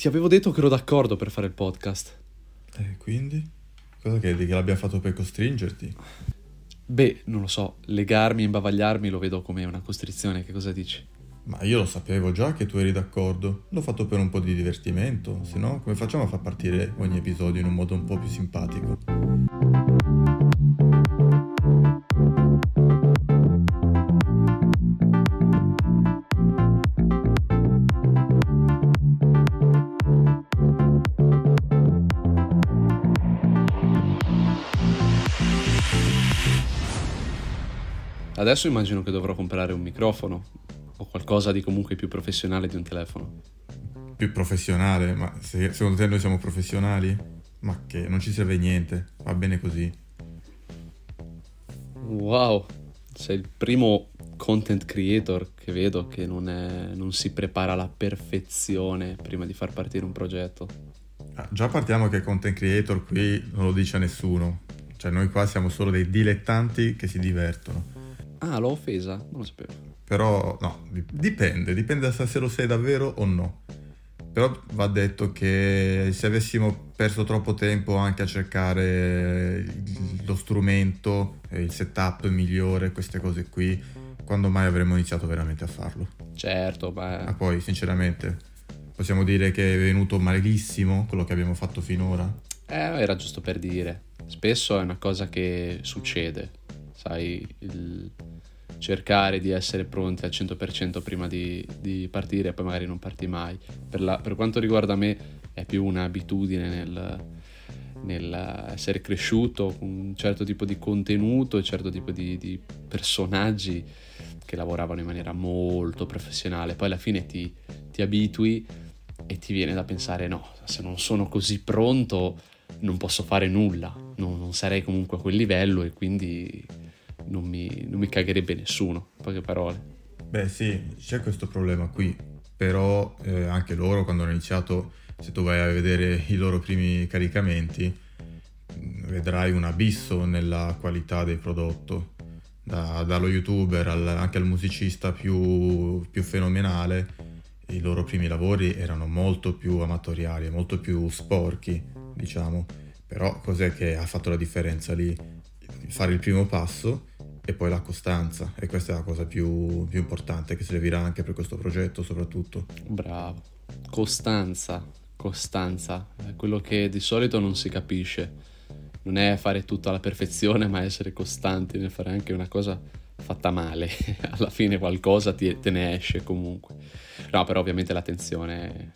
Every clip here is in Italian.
ti avevo detto che ero d'accordo per fare il podcast. E quindi? Cosa credi che l'abbia fatto per costringerti? Beh, non lo so, legarmi e imbavagliarmi lo vedo come una costrizione, che cosa dici? Ma io lo sapevo già che tu eri d'accordo. L'ho fatto per un po' di divertimento, se no come facciamo a far partire ogni episodio in un modo un po' più simpatico? Adesso immagino che dovrò comprare un microfono o qualcosa di comunque più professionale di un telefono. Più professionale? Ma se- secondo te noi siamo professionali? Ma che non ci serve niente, va bene così. Wow, sei il primo content creator che vedo che non, è- non si prepara alla perfezione prima di far partire un progetto. Ah, già partiamo che content creator qui non lo dice a nessuno. Cioè noi qua siamo solo dei dilettanti che si divertono. Ah, l'ho offesa? Non lo sapevo. Però no, di- dipende, dipende da se lo sei davvero o no. Però va detto che se avessimo perso troppo tempo anche a cercare lo strumento, il setup migliore, queste cose qui, quando mai avremmo iniziato veramente a farlo? Certo, Ma beh, poi, sinceramente, possiamo dire che è venuto malissimo quello che abbiamo fatto finora? eh, era giusto per dire. Spesso è una cosa che succede, sai, il cercare di essere pronti al 100% prima di, di partire e poi magari non parti mai. Per, la- per quanto riguarda me è più un'abitudine nel, nel essere cresciuto con un certo tipo di contenuto un certo tipo di, di personaggi che lavoravano in maniera molto professionale. Poi alla fine ti, ti abitui e ti viene da pensare no, se non sono così pronto non posso fare nulla, non, non sarei comunque a quel livello e quindi non mi, non mi cagherebbe nessuno, in poche parole. Beh sì, c'è questo problema qui, però eh, anche loro quando hanno iniziato, se tu vai a vedere i loro primi caricamenti, mh, vedrai un abisso nella qualità del prodotto, Da- dallo youtuber al- anche al musicista più, più fenomenale, i loro primi lavori erano molto più amatoriali, molto più sporchi, diciamo, però cos'è che ha fatto la differenza lì? Fare il primo passo e poi la costanza e questa è la cosa più, più importante che servirà anche per questo progetto soprattutto. Bravo. Costanza, costanza, è quello che di solito non si capisce. Non è fare tutto alla perfezione, ma essere costanti nel fare anche una cosa fatta male. Alla fine qualcosa ti- te ne esce comunque. No, però ovviamente l'attenzione...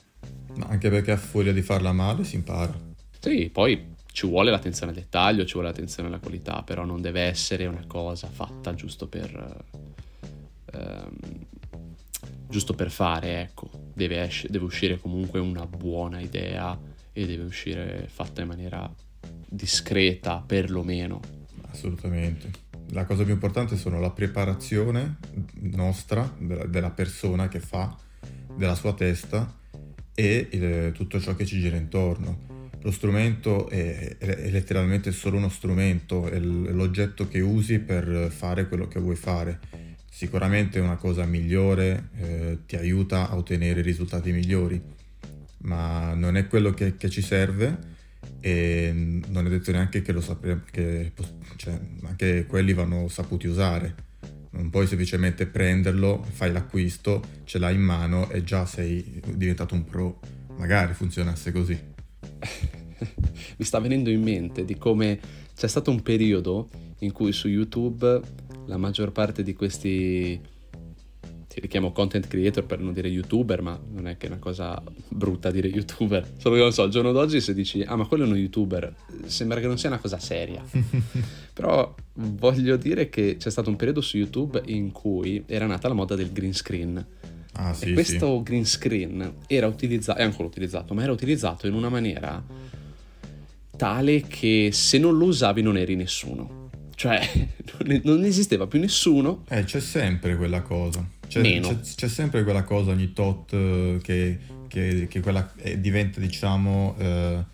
Ma anche perché a furia di farla male si impara. Sì, poi ci vuole l'attenzione al dettaglio, ci vuole l'attenzione alla qualità, però non deve essere una cosa fatta giusto per... ehm, giusto per fare, ecco. Deve, esce- deve uscire comunque una buona idea e deve uscire fatta in maniera discreta, perlomeno. Assolutamente. La cosa più importante sono la preparazione nostra, della, della persona che fa, della sua testa e il- tutto ciò che ci gira intorno. Lo strumento è, è- letteralmente solo uno strumento, è l'oggetto che usi per fare quello che vuoi fare. Sicuramente è una cosa migliore, eh, ti aiuta a ottenere risultati migliori, ma non è quello che, che ci serve e non è detto neanche che lo sappiamo, cioè, anche quelli vanno saputi usare. Non puoi semplicemente prenderlo, fai l'acquisto, ce l'hai in mano e già sei diventato un pro. Magari funzionasse così. Mi sta venendo in mente di come c'è stato un periodo in cui su YouTube la maggior parte di questi ti richiamo content creator per non dire youtuber, ma non è che è una cosa brutta dire youtuber. Solo che non so, al giorno d'oggi se dici "Ah, ma quello è uno youtuber", sembra che non sia una cosa seria. Però voglio dire che c'è stato un periodo su YouTube in cui era nata la moda del green screen. Ah E sì, sì. questo green screen era utilizzato, è ancora utilizzato, ma era utilizzato in una maniera tale che se non lo usavi non eri nessuno. Cioè, non- esisteva più nessuno. Eh, c'è sempre quella cosa. C'è, Meno. c'è- c'è sempre quella cosa ogni tot eh, che, che- che quella eh, diventa, diciamo, eh,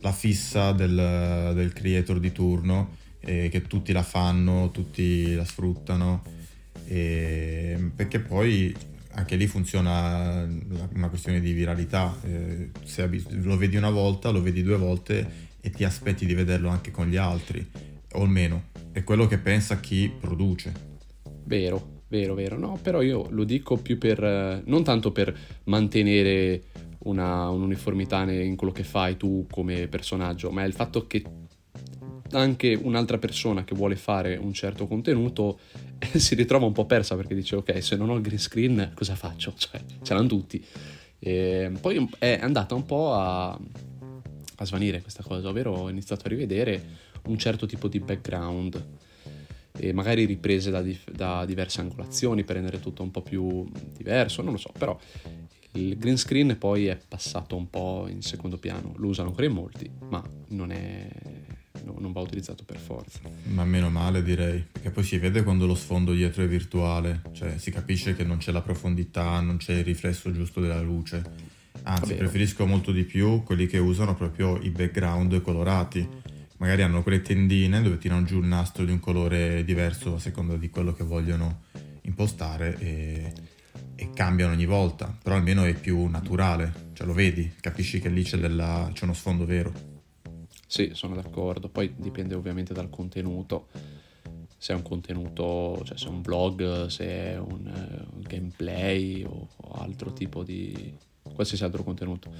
la fissa del, del creator di turno, e che tutti la fanno, tutti la sfruttano. e- perché poi anche lì funziona una questione di viralità. Eh, se lo vedi una volta, lo vedi due volte e ti aspetti di vederlo anche con gli altri, o almeno è quello che pensa chi produce. Vero, vero, vero. No, però io lo dico più per, non tanto per mantenere una, un'uniformità in quello che fai tu come personaggio, ma è il fatto che anche un'altra persona che vuole fare un certo contenuto si ritrova un po' persa perché dice ok se non ho il green screen cosa faccio? Cioè ce l'hanno tutti. E poi è andata un po' a, a svanire questa cosa, ovvero ho iniziato a rivedere un certo tipo di background e magari riprese da, dif- da diverse angolazioni per rendere tutto un po' più diverso, non lo so, però il green screen poi è passato un po' in secondo piano, lo usano ancora in molti, ma non, è, no, non va utilizzato per forza. Ma meno male direi, perché poi si vede quando lo sfondo dietro è virtuale, cioè si capisce che non c'è la profondità, non c'è il riflesso giusto della luce. Anzi, preferisco molto di più quelli che usano proprio i background colorati. Magari hanno quelle tendine dove tirano giù il nastro di un colore diverso a seconda di quello che vogliono impostare e e cambiano ogni volta, però almeno è più naturale, cioè lo vedi, capisci che lì c'è, della, c'è uno sfondo vero. Sì, sono d'accordo, poi dipende ovviamente dal contenuto, se è un contenuto, cioè se è un blog, se è un, uh, gameplay o, o, altro tipo di qualsiasi altro contenuto.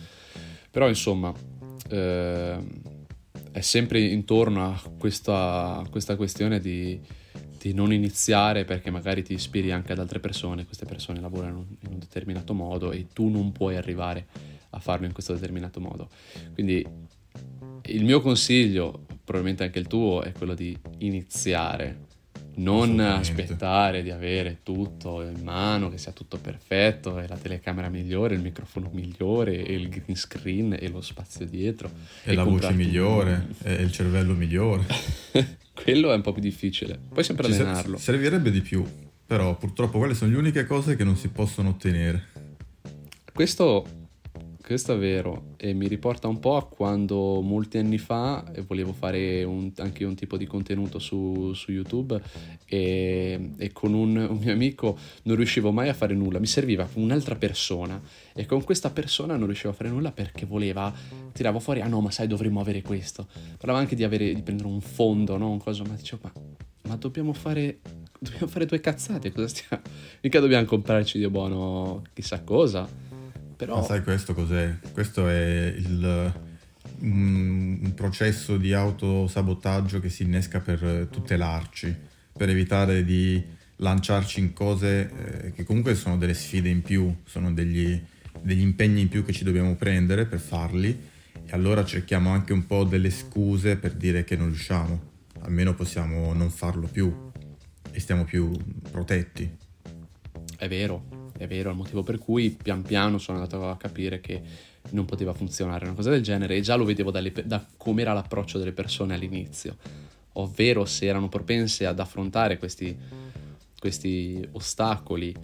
Però insomma, eh, è sempre intorno a questa, questa questione di di non iniziare perché magari ti ispiri anche ad altre persone, queste persone lavorano in un determinato modo e tu non puoi arrivare a farlo in questo determinato modo. Quindi il mio consiglio, probabilmente anche il tuo, è quello di iniziare, non aspettare di avere tutto in mano, che sia tutto perfetto, e la telecamera migliore, il microfono migliore, e il green screen e lo spazio dietro. E, e la voce migliore, un... e il cervello migliore. Quello è un po' più difficile. Puoi sempre Ci allenarlo. Servirebbe di più, però purtroppo quelle sono le uniche cose che non si possono ottenere. Questo, questo è vero e mi riporta un po' a quando molti anni fa volevo fare un, anche un tipo di contenuto su, su YouTube e, e con un, un, mio amico non riuscivo mai a fare nulla, mi serviva un'altra persona e con questa persona non riuscivo a fare nulla perché voleva, tiravo fuori, ah no ma sai dovremmo avere questo, parlava anche di, avere, di prendere un fondo, no? un coso, ma dicevo ma, ma dobbiamo fare dobbiamo fare due cazzate, cosa stiamo? Mica dobbiamo comprare il CD buono chissà cosa. Però... Ma sai questo cos'è? Questo è il, un, un processo di autosabotaggio che si innesca per tutelarci, per evitare di lanciarci in cose eh, che comunque sono delle sfide in più, sono degli, degli impegni in più che ci dobbiamo prendere per farli e allora cerchiamo anche un po' delle scuse per dire che non riusciamo, almeno possiamo non farlo più e stiamo più protetti. È vero, è vero, il motivo per cui pian piano sono andato a capire che non poteva funzionare una cosa del genere e già lo vedevo dalle, da come era l'approccio delle persone all'inizio, ovvero se erano propense ad affrontare questi, questi ostacoli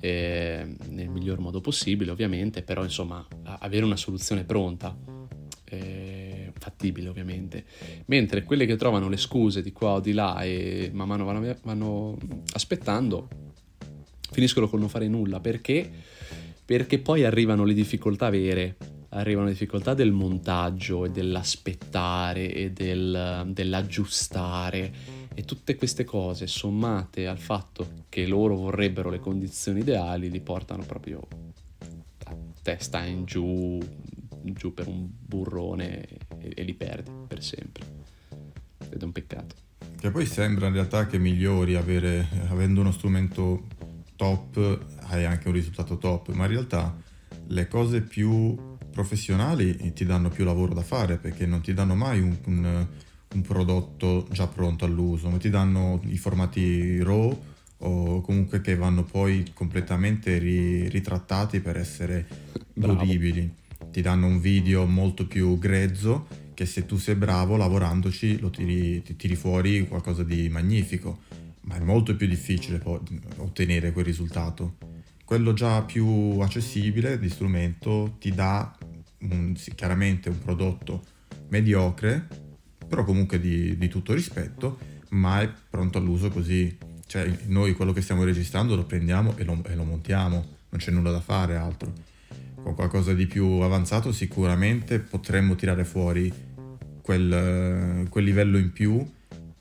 eh, nel miglior modo possibile ovviamente, però insomma avere una soluzione pronta, eh, fattibile ovviamente, mentre quelle che trovano le scuse di qua o di là e man mano vanno, vanno aspettando finiscono con non fare nulla perché? Perché poi arrivano le difficoltà vere, arrivano le difficoltà del montaggio e dell'aspettare e del, dell'aggiustare e tutte queste cose sommate al fatto che loro vorrebbero le condizioni ideali li portano proprio a testa in giù, giù per un burrone e, e li perdi per sempre. Ed è un peccato. Che poi sembra in realtà che migliori avere, avendo uno strumento top hai anche un risultato top, ma in realtà le cose più professionali ti danno più lavoro da fare perché non ti danno mai un, un, un prodotto già pronto all'uso, ma ti danno i formati RAW o comunque che vanno poi completamente ri, ritrattati per essere godibili. Ti danno un video molto più grezzo che se tu sei bravo lavorandoci lo tiri, ti tiri fuori qualcosa di magnifico ma è molto più difficile poi ottenere quel risultato. Quello già più accessibile di strumento ti dà un, chiaramente un prodotto mediocre, però comunque di, di, tutto rispetto, ma è pronto all'uso così. Cioè noi quello che stiamo registrando lo prendiamo e lo, e lo montiamo, non c'è nulla da fare altro. Con qualcosa di più avanzato sicuramente potremmo tirare fuori quel, quel livello in più,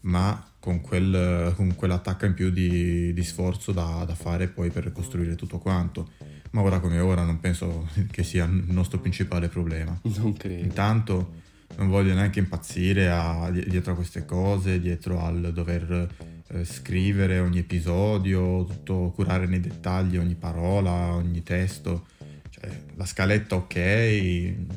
ma con, quel, con quell'attacco in più di, di sforzo da, da, fare poi per costruire tutto quanto. Ma ora come ora non penso che sia il nostro principale problema. Non credo. Intanto non voglio neanche impazzire a, dietro a queste cose, dietro al dover eh, scrivere ogni episodio, tutto, curare nei dettagli ogni parola, ogni testo. Cioè, la scaletta ok,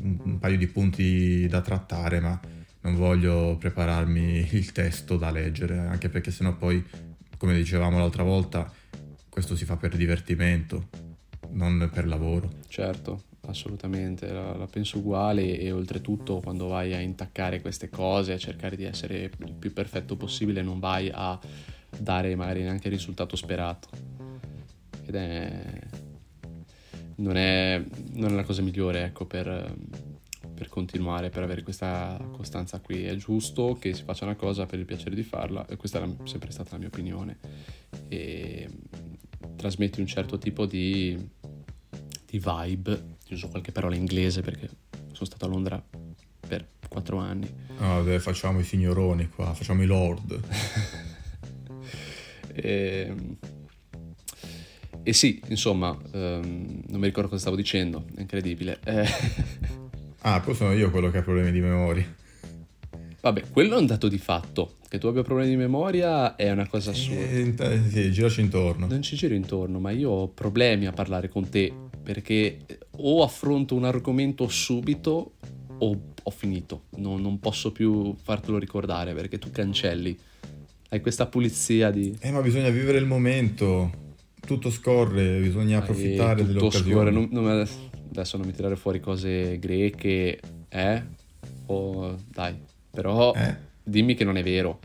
un, un paio di punti da trattare, ma non voglio prepararmi il testo da leggere, anche perché sennò poi, come dicevamo l'altra volta, questo si fa per divertimento, non per lavoro. Certo, assolutamente, la, la, penso uguale e oltretutto quando vai a intaccare queste cose, a cercare di essere il più perfetto possibile, non vai a dare magari neanche il risultato sperato. Ed è... Non è, non è la cosa migliore, ecco, per per continuare, per avere questa costanza qui. È giusto che si faccia una cosa per il piacere di farla e questa è sempre stata la mia opinione. E trasmetti un certo tipo di, di vibe, uso qualche parola inglese perché sono stato a Londra per quattro anni. Ah, beh, facciamo i signoroni qua, facciamo i lord. e, e sì, insomma, um, non mi ricordo cosa stavo dicendo, è incredibile. Eh, Ah, poi sono io quello che ha problemi di memoria. Vabbè, quello è un dato di fatto. Che tu abbia problemi di memoria è una cosa assurda. Eh, sì, giraci intorno. Non ci giro intorno, ma io ho problemi a parlare con te perché o affronto un argomento subito o ho finito. No, non posso più fartelo ricordare perché tu cancelli. Hai questa pulizia di... Eh, ma bisogna vivere il momento. Tutto scorre, bisogna approfittare eh, dell'occasione. Scorre, non, non, adesso non mi tirare fuori cose greche, eh? O dai, però eh? dimmi che non è vero,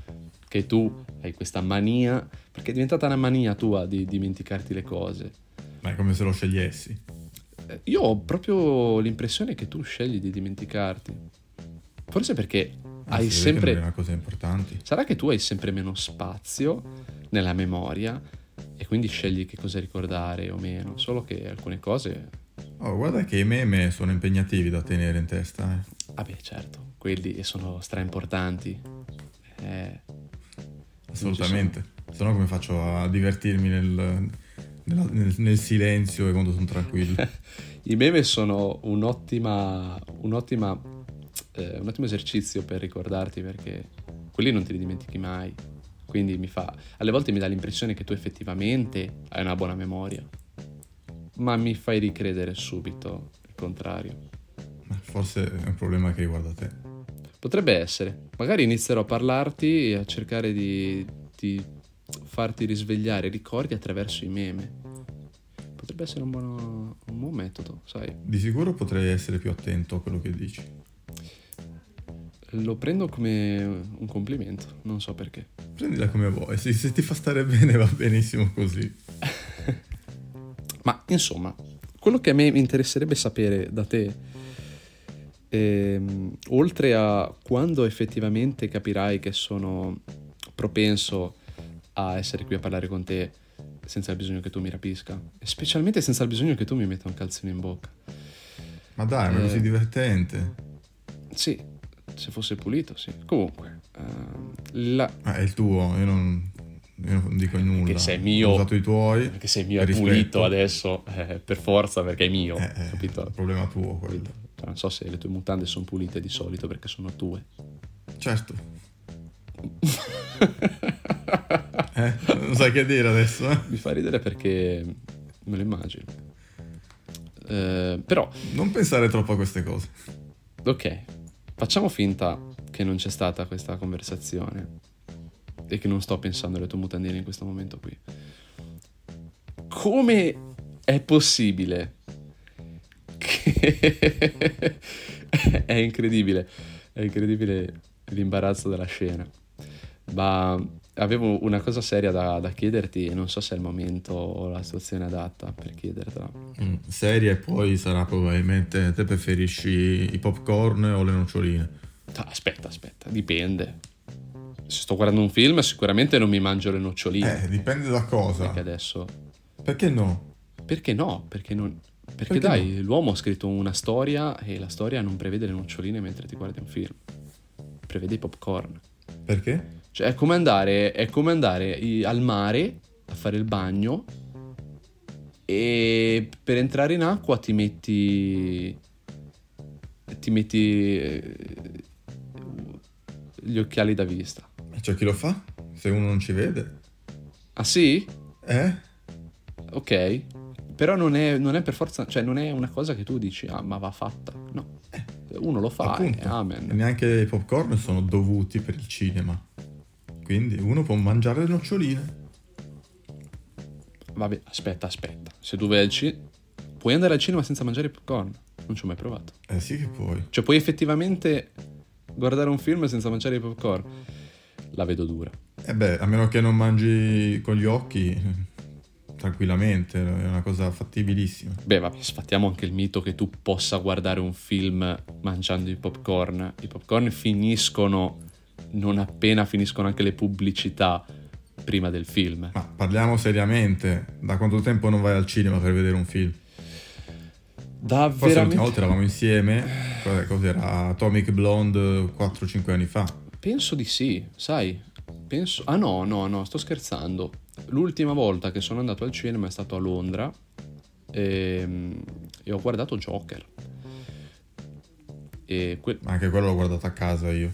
che tu hai questa mania, perché è diventata una mania tua di dimenticarti le cose. Ma è come se lo scegliessi. Eh, io ho proprio l'impressione che tu scegli di dimenticarti. Forse perché ah, hai sempre... Una cosa importante. Sarà che tu hai sempre meno spazio nella memoria e quindi scegli che cosa ricordare o meno, solo che alcune cose Oh, guarda che i meme sono impegnativi da tenere in testa. Eh. Vabbè, certo, quelli sono stra importanti. Eh, Assolutamente. Se no come faccio a divertirmi nel, nel, nel silenzio e quando sono tranquillo? I meme sono un'ottima, un'ottima, eh, un ottimo esercizio per ricordarti perché quelli non te li dimentichi mai. Quindi mi fa, alle volte mi dà l'impressione che tu effettivamente hai una buona memoria ma mi fai ricredere subito il contrario. Forse è un problema che riguarda te. Potrebbe essere. Magari inizierò a parlarti e a cercare di, di farti risvegliare i ricordi attraverso i meme. Potrebbe essere un, buono, un buon metodo, sai. Di sicuro potrei essere più attento a quello che dici. Lo prendo come un complimento, non so perché. Prendila come vuoi, se, se ti fa stare bene va benissimo così. Ma insomma, quello che a me interesserebbe sapere da te, ehm, oltre a quando effettivamente capirai che sono propenso a essere qui a parlare con te senza il bisogno che tu mi rapisca, e specialmente senza il bisogno che tu mi metta un calzino in bocca. Ma dai, ma è così eh, divertente. Sì, se fosse pulito, sì. Comunque, uh, la... ah, è il tuo, io non, io non dico nulla. Che sei mio. Ho usato i tuoi. Che sei mio è pulito adesso, eh, per forza, perché è mio. Eh, eh, capito? È problema tuo quello. Non so se le tue mutande sono pulite di solito perché sono tue. Certo. eh, non sai che dire adesso. Eh? Mi fa ridere perché me lo immagino. Eh, però... Non pensare troppo a queste cose. Ok, facciamo finta che non c'è stata questa conversazione e che non sto pensando alle tue mutandine in questo momento qui. Come è possibile che... è incredibile, è incredibile l'imbarazzo della scena. Ma avevo una cosa seria da, da, chiederti e non so se è il momento o la situazione adatta per chiedertela. Mm, seria e poi sarà probabilmente te preferisci i popcorn o le noccioline? Aspetta, aspetta, dipende se sto guardando un film sicuramente non mi mangio le noccioline. Eh, dipende da cosa. Perché adesso... Perché no? Perché no? Perché, non... Perché, Perché dai, no? l'uomo ha scritto una storia e la storia non prevede le noccioline mentre ti guardi un film. Prevede i popcorn. Perché? Cioè, è come andare, è come andare al mare a fare il bagno e per entrare in acqua ti metti. ti metti. eh, gli occhiali da vista. C'è chi lo fa? Se uno non ci vede. Ah sì? Eh? Ok. Però non è, non è per forza, cioè non è una cosa che tu dici, ah, ma va fatta. No. Uno lo fa Appunto. e amen. E neanche i popcorn sono dovuti per il cinema. Quindi uno può mangiare le noccioline. Vabbè, aspetta, aspetta. Se tu vai al cinema, puoi andare al cinema senza mangiare popcorn? Non ci ho mai provato. Eh sì che puoi. Cioè, puoi effettivamente guardare un film senza mangiare i popcorn? La vedo dura. E beh, a meno che non mangi con gli occhi, tranquillamente, è una cosa fattibilissima. Beh, vabbè, sfattiamo anche il mito che tu possa guardare un film mangiando i popcorn. I popcorn finiscono non appena finiscono anche le pubblicità prima del film. Ma parliamo seriamente, da quanto tempo non vai al cinema per vedere un film? Da Forse l'ultima veramente... volta eravamo insieme, cos'era? Atomic Blonde 4-5 anni fa. Penso di sì, sai. Penso... Ah no, no, no, sto scherzando. L'ultima volta che sono andato al cinema è stato a Londra e, e ho guardato Joker. Que- Ma anche quello l'ho guardato a casa io.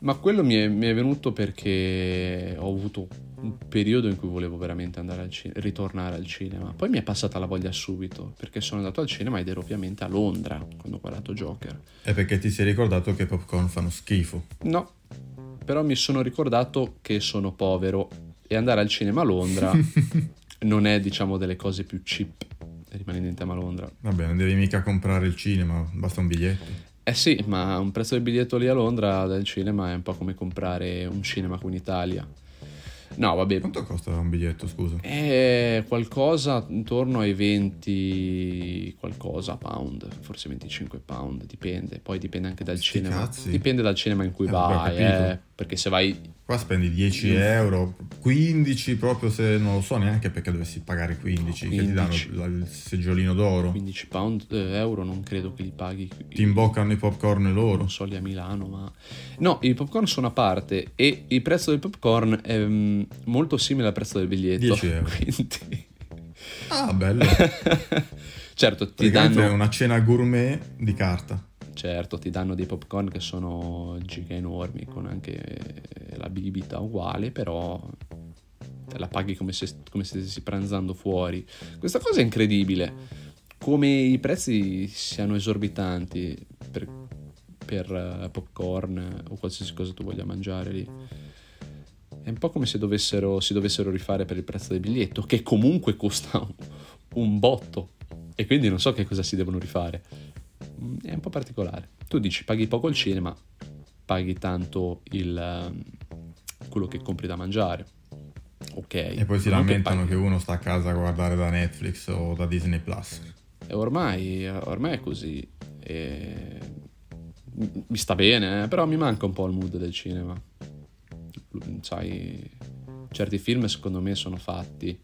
Ma quello mi è, mi è venuto perché ho avuto un periodo in cui volevo veramente andare al cinema, ritornare al cinema. Poi mi è passata la voglia subito, perché sono andato al cinema ed ero ovviamente a Londra quando ho guardato Joker. È perché ti sei ricordato che i popcorn fanno schifo. No, però mi sono ricordato che sono povero e andare al cinema a Londra non è, diciamo, delle cose più cheap, rimanendo in tema Londra. Vabbè, non devi mica comprare il cinema, basta un biglietto. Eh sì, ma un prezzo del biglietto lì a Londra del cinema è un po' come comprare un cinema qui in Italia. No, vabbè, Quanto costa un biglietto, scusa? È qualcosa intorno ai 20 qualcosa pound, forse 25 pound, dipende. Poi dipende anche dal Sti cinema. cazzi. Dipende dal cinema in cui Eh, vai, eh, perché se vai Qua spendi 10 Mm. euro, 15 proprio se non lo so neanche perché dovessi pagare 15, che ti danno 15. il seggiolino d'oro. 15 pound eh, euro, non credo che li paghi. Ti imboccano i popcorn loro. non so lì a Milano, ma no, i popcorn sono a parte e il prezzo del popcorn è mm, molto simile al prezzo del biglietto. 10 euro. Quindi Ah, bello. certo, ti Praticamente è danno una cena gourmet di carta. Certo, ti danno dei popcorn che sono giga enormi, con anche la bibita uguale, però te la paghi come se, come se stessi pranzando fuori. Questa cosa è incredibile, come i prezzi siano esorbitanti per, per eh, popcorn o qualsiasi cosa tu voglia mangiare lì. È un po' come se dovessero, si dovessero rifare per il prezzo del biglietto, che comunque costa un, un botto. E quindi non so che cosa si devono rifare. È un po' particolare. Tu dici paghi poco il cinema, paghi tanto il, ehm, quello che compri da mangiare. Ok. E poi si non lamentano paghi- che uno sta a casa a guardare da Netflix o da Disney Plus. E ormai, ormai è così. E... Mi sta bene, eh, però mi manca un po' il mood del cinema. Sai, certi film secondo me sono fatti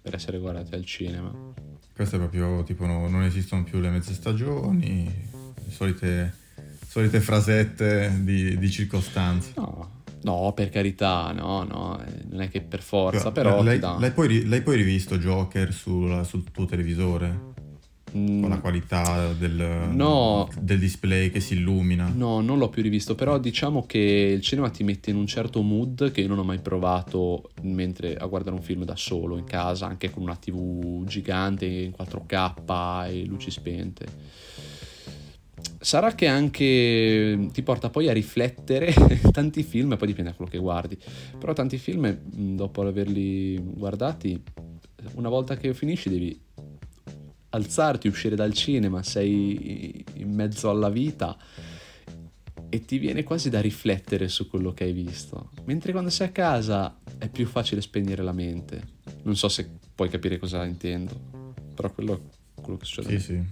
per essere guardati al cinema. Questo è proprio tipo no- non esistono più le mezze stagioni, le solite, solite frasette di, di circostanze. No, no, per carità, no, no, eh, non è che per forza, però l'hai, ti dà... l'hai poi, l'hai poi rivisto Joker sul, sul tuo televisore? Mm, Con la qualità del, No. del display che si illumina? No, non l'ho più rivisto, però diciamo che il cinema ti mette in un certo mood che io non ho mai provato mentre a guardare un film da solo in casa, anche con una TV gigante in 4K e luci spente. Sarà che anche ti porta poi a riflettere tanti film, poi dipende da quello che guardi, però tanti film mh, dopo averli guardati, una volta che finisci devi alzarti, uscire dal cinema, sei in mezzo alla vita e ti viene quasi da riflettere su quello che hai visto. Mentre quando sei a casa è più facile spegnere la mente. Non so se puoi capire cosa intendo, però quello quello che succede. Sì, sì.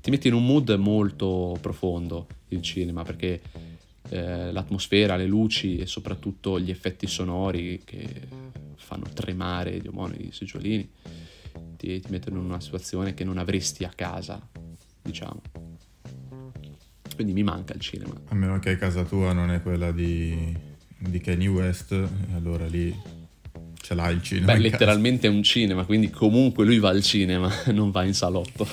Ti metti in un mood molto profondo il cinema perché eh, l'atmosfera, le luci e soprattutto gli effetti sonori che fanno tremare gli omoni, i seggiolini ti, ti mettono in una situazione che non avresti a casa, diciamo. Quindi mi manca il cinema. A meno che casa tua non è quella di, di Kanye West, allora lì ce l'hai il cinema. Beh, letteralmente casa. è un cinema, quindi comunque lui va al cinema, non va in salotto.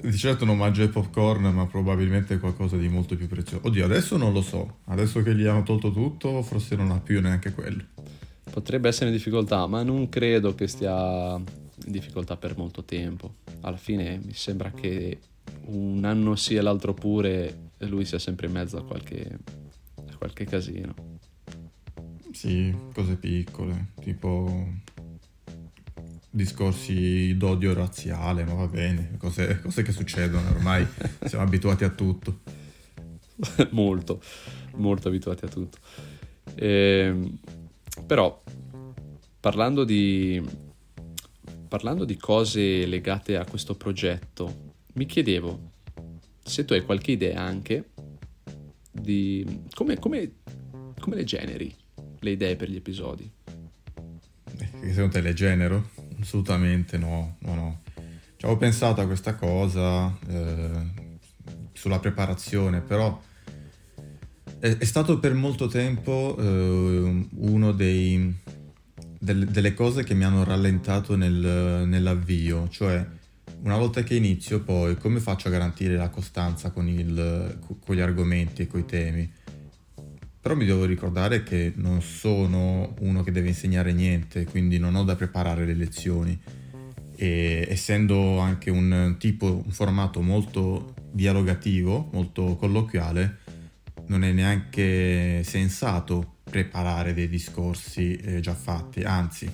Di certo non mangia i popcorn, ma probabilmente qualcosa di molto più prezioso. Oddio, adesso non lo so. Adesso che gli hanno tolto tutto, forse non ha più neanche quello. Potrebbe essere in difficoltà, ma non credo che stia in difficoltà per molto tempo. Alla fine mi sembra che un anno sì e l'altro pure e lui sia sempre in mezzo a qualche, a qualche casino. Sì, cose piccole, tipo discorsi d'odio razziale, ma va bene, cose, cose che succedono, ormai siamo abituati a tutto. molto, molto abituati a tutto. Eh, però, parlando di, parlando di cose legate a questo progetto, mi chiedevo se tu hai qualche idea anche di come, come, come le generi le idee per gli episodi. Eh, secondo te le genero? Assolutamente no, no, no. Ci avevo pensato a questa cosa eh, sulla preparazione, però è, è, stato per molto tempo eh, uno dei, del, delle cose che mi hanno rallentato nel, nell'avvio, cioè una volta che inizio poi come faccio a garantire la costanza con, il, con gli argomenti e con i temi? Però mi devo ricordare che non sono uno che deve insegnare niente, quindi non ho da preparare le lezioni. E essendo anche un tipo, un formato molto dialogativo, molto colloquiale, non è neanche sensato preparare dei discorsi eh, già fatti, anzi,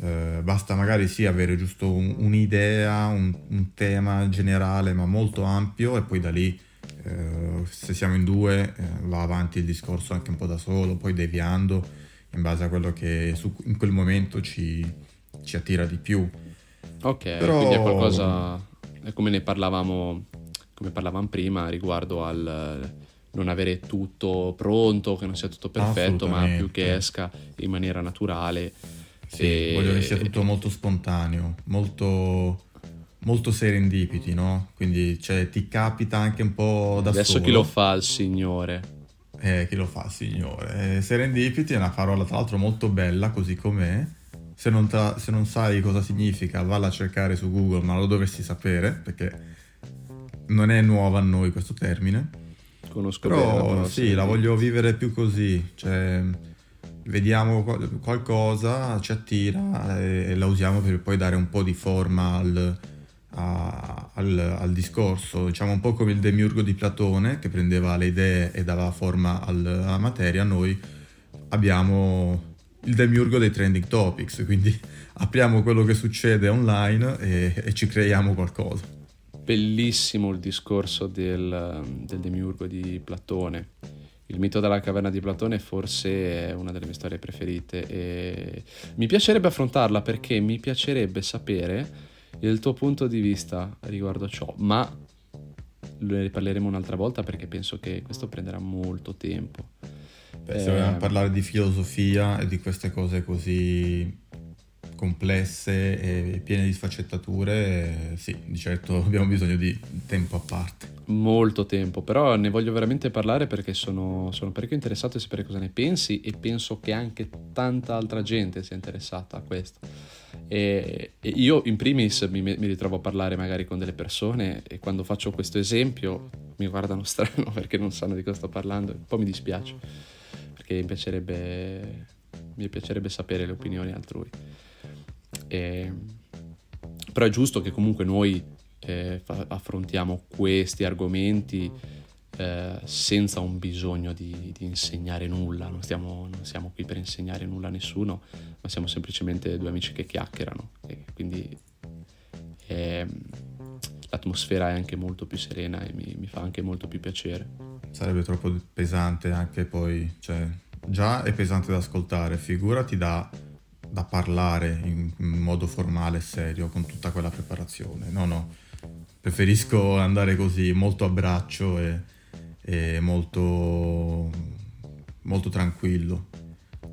eh, basta magari sì avere giusto un, un'idea, un, un, tema generale ma molto ampio e poi da lì eh, se siamo in due eh, va avanti il discorso anche un po' da solo, poi deviando in base a quello che su, in quel momento ci, ci, attira di più. Ok, Però... quindi è qualcosa, è come ne parlavamo, come parlavamo prima riguardo al non avere tutto pronto, che non sia tutto perfetto, ma più che esca in maniera naturale. Sì, e... voglio che sia tutto molto spontaneo, molto molto serendipiti, no? Quindi cioè, ti capita anche un po' da Adesso solo. chi lo fa il Signore? Eh, chi lo fa il Signore? Eh, serendipiti è una parola tra l'altro molto bella così com'è. Se non, tra, se non sai cosa significa, valla a cercare su Google, ma lo dovresti sapere perché non è nuova a noi questo termine. Conosco Però bene, sì, la voglio vivere più così, cioè vediamo qualcosa, ci attira e la usiamo per poi dare un po' di forma al, a, al, al, discorso, diciamo un po' come il demiurgo di Platone che prendeva le idee e dava forma al, alla materia, noi abbiamo il demiurgo dei trending topics, quindi apriamo quello che succede online e, e ci creiamo qualcosa. Bellissimo il discorso del, del demiurgo di Platone. Il mito della caverna di Platone forse è una delle mie storie preferite e mi piacerebbe affrontarla perché mi piacerebbe sapere il tuo punto di vista riguardo a ciò, ma ne riparleremo un'altra volta perché penso che questo prenderà molto tempo. Beh, se vogliamo eh, parlare di filosofia e di queste cose così complesse e piene di sfaccettature, eh, sì, di certo abbiamo bisogno di tempo a parte. Molto tempo, però ne voglio veramente parlare perché sono, sono parecchio interessato a sapere cosa ne pensi e penso che anche tanta altra gente sia interessata a questo. E, e io in primis mi, mi, ritrovo a parlare magari con delle persone e quando faccio questo esempio mi guardano strano perché non sanno di cosa sto parlando un po' mi dispiace perché mi piacerebbe, mi piacerebbe sapere le opinioni altrui. E, però è giusto che comunque noi eh, affrontiamo questi argomenti eh, senza un bisogno di, di insegnare nulla, non, stiamo, non, siamo qui per insegnare nulla a nessuno, ma siamo semplicemente due amici che chiacchierano e quindi eh, l'atmosfera è anche molto più serena e mi, mi, fa anche molto più piacere. Sarebbe troppo pesante anche poi, cioè già è pesante da ascoltare, figurati da, da parlare in, in modo formale e serio con tutta quella preparazione, no no preferisco andare così molto a braccio e, e molto, molto tranquillo.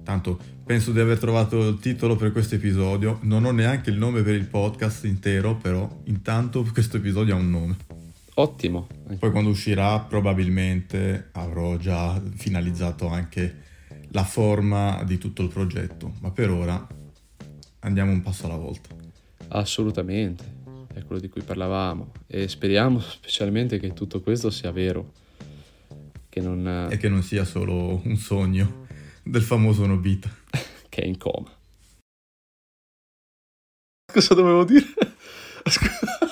Tanto penso di aver trovato il titolo per questo episodio. Non ho neanche il nome per il podcast intero, però intanto questo episodio ha un nome. Ottimo. Poi quando uscirà probabilmente avrò già finalizzato anche la forma di tutto il progetto, ma per ora andiamo un passo alla volta. Assolutamente, è quello di cui parlavamo e speriamo specialmente che tutto questo sia vero. Che non... E che non sia solo un sogno del famoso Nobita. che è in coma. Cosa dovevo dire?